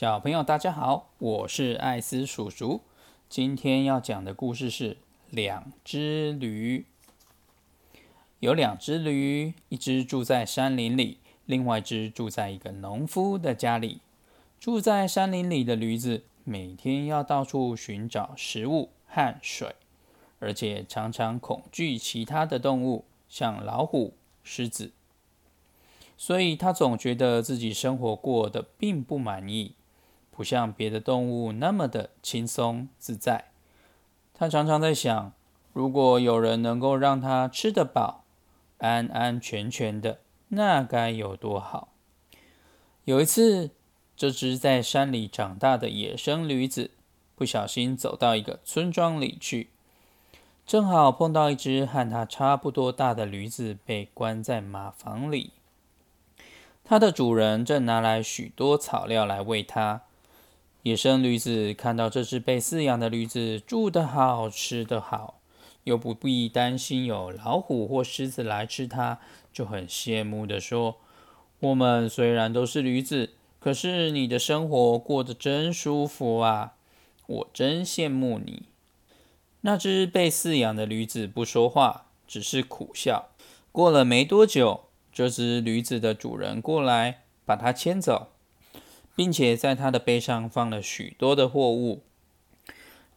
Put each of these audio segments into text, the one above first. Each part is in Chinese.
小朋友，大家好，我是艾斯叔叔。今天要讲的故事是两只驴。有两只驴，一只住在山林里，另外一只住在一个农夫的家里。住在山林里的驴子每天要到处寻找食物和水，而且常常恐惧其他的动物，像老虎、狮子，所以他总觉得自己生活过得并不满意。不像别的动物那么的轻松自在，他常常在想，如果有人能够让他吃得饱、安安全全的，那该有多好。有一次，这只在山里长大的野生驴子不小心走到一个村庄里去，正好碰到一只和它差不多大的驴子被关在马房里，它的主人正拿来许多草料来喂它。野生驴子看到这只被饲养的驴子住得好、吃得好，又不必担心有老虎或狮子来吃它，就很羡慕地说：“我们虽然都是驴子，可是你的生活过得真舒服啊！我真羡慕你。”那只被饲养的驴子不说话，只是苦笑。过了没多久，这只驴子的主人过来把它牵走。并且在他的背上放了许多的货物。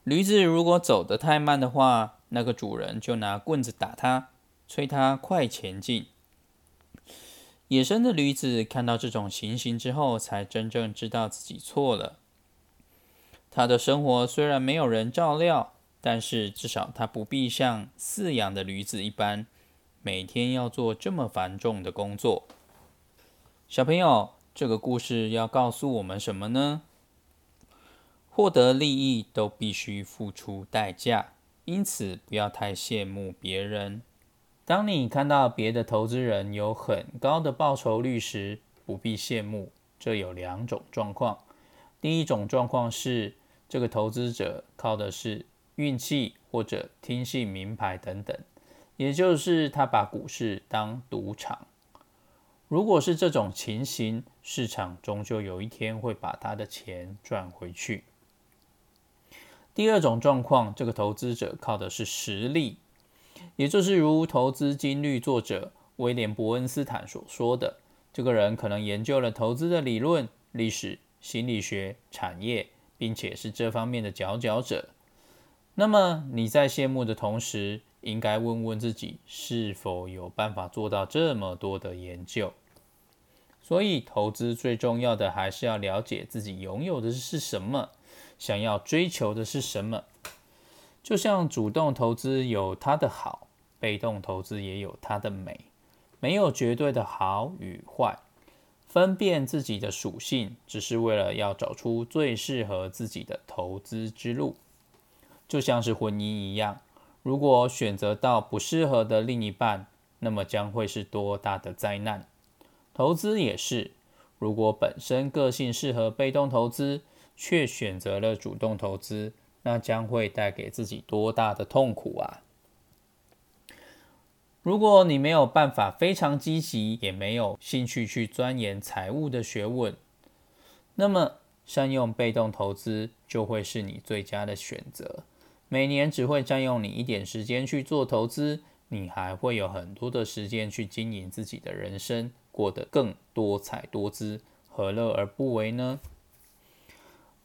驴子如果走得太慢的话，那个主人就拿棍子打他，催他快前进。野生的驴子看到这种情形之后，才真正知道自己错了。他的生活虽然没有人照料，但是至少他不必像饲养的驴子一般，每天要做这么繁重的工作。小朋友。这个故事要告诉我们什么呢？获得利益都必须付出代价，因此不要太羡慕别人。当你看到别的投资人有很高的报酬率时，不必羡慕。这有两种状况：第一种状况是这个投资者靠的是运气或者听信名牌等等，也就是他把股市当赌场。如果是这种情形，市场终究有一天会把他的钱赚回去。第二种状况，这个投资者靠的是实力，也就是如投资金律作者威廉·伯恩斯坦所说的，这个人可能研究了投资的理论、历史、心理学、产业，并且是这方面的佼佼者。那么你在羡慕的同时，应该问问自己，是否有办法做到这么多的研究？所以，投资最重要的还是要了解自己拥有的是什么，想要追求的是什么。就像主动投资有它的好，被动投资也有它的美，没有绝对的好与坏。分辨自己的属性，只是为了要找出最适合自己的投资之路。就像是婚姻一样，如果选择到不适合的另一半，那么将会是多大的灾难。投资也是，如果本身个性适合被动投资，却选择了主动投资，那将会带给自己多大的痛苦啊！如果你没有办法非常积极，也没有兴趣去钻研财务的学问，那么善用被动投资就会是你最佳的选择。每年只会占用你一点时间去做投资，你还会有很多的时间去经营自己的人生。过得更多彩多姿，何乐而不为呢？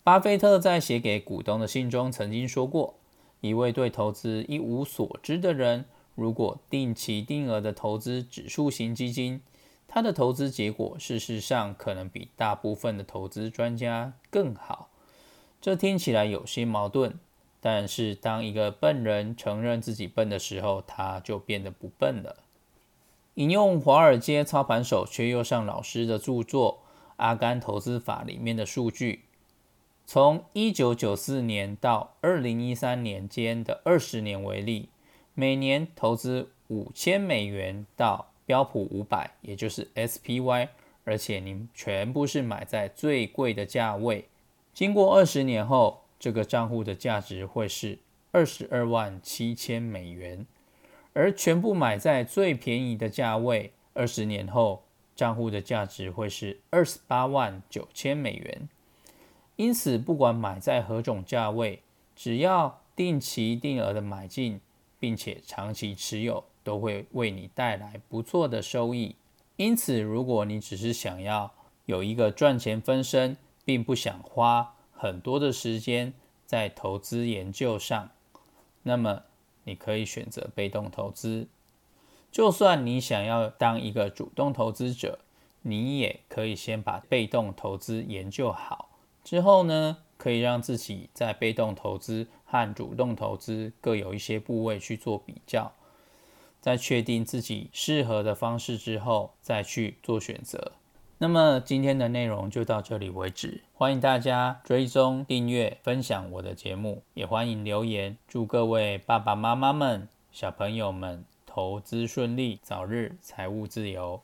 巴菲特在写给股东的信中曾经说过：“一位对投资一无所知的人，如果定期定额的投资指数型基金，他的投资结果事实上可能比大部分的投资专家更好。”这听起来有些矛盾，但是当一个笨人承认自己笨的时候，他就变得不笨了。引用华尔街操盘手薛佑尚老师的著作《阿甘投资法》里面的数据，从一九九四年到二零一三年间的二十年为例，每年投资五千美元到标普五百，也就是 SPY，而且您全部是买在最贵的价位。经过二十年后，这个账户的价值会是二十二万七千美元。而全部买在最便宜的价位，二十年后账户的价值会是二十八万九千美元。因此，不管买在何种价位，只要定期定额的买进，并且长期持有，都会为你带来不错的收益。因此，如果你只是想要有一个赚钱分身，并不想花很多的时间在投资研究上，那么你可以选择被动投资。就算你想要当一个主动投资者，你也可以先把被动投资研究好，之后呢，可以让自己在被动投资和主动投资各有一些部位去做比较，在确定自己适合的方式之后，再去做选择。那么今天的内容就到这里为止，欢迎大家追踪、订阅、分享我的节目，也欢迎留言。祝各位爸爸妈妈们、小朋友们。投资顺利，早日财务自由。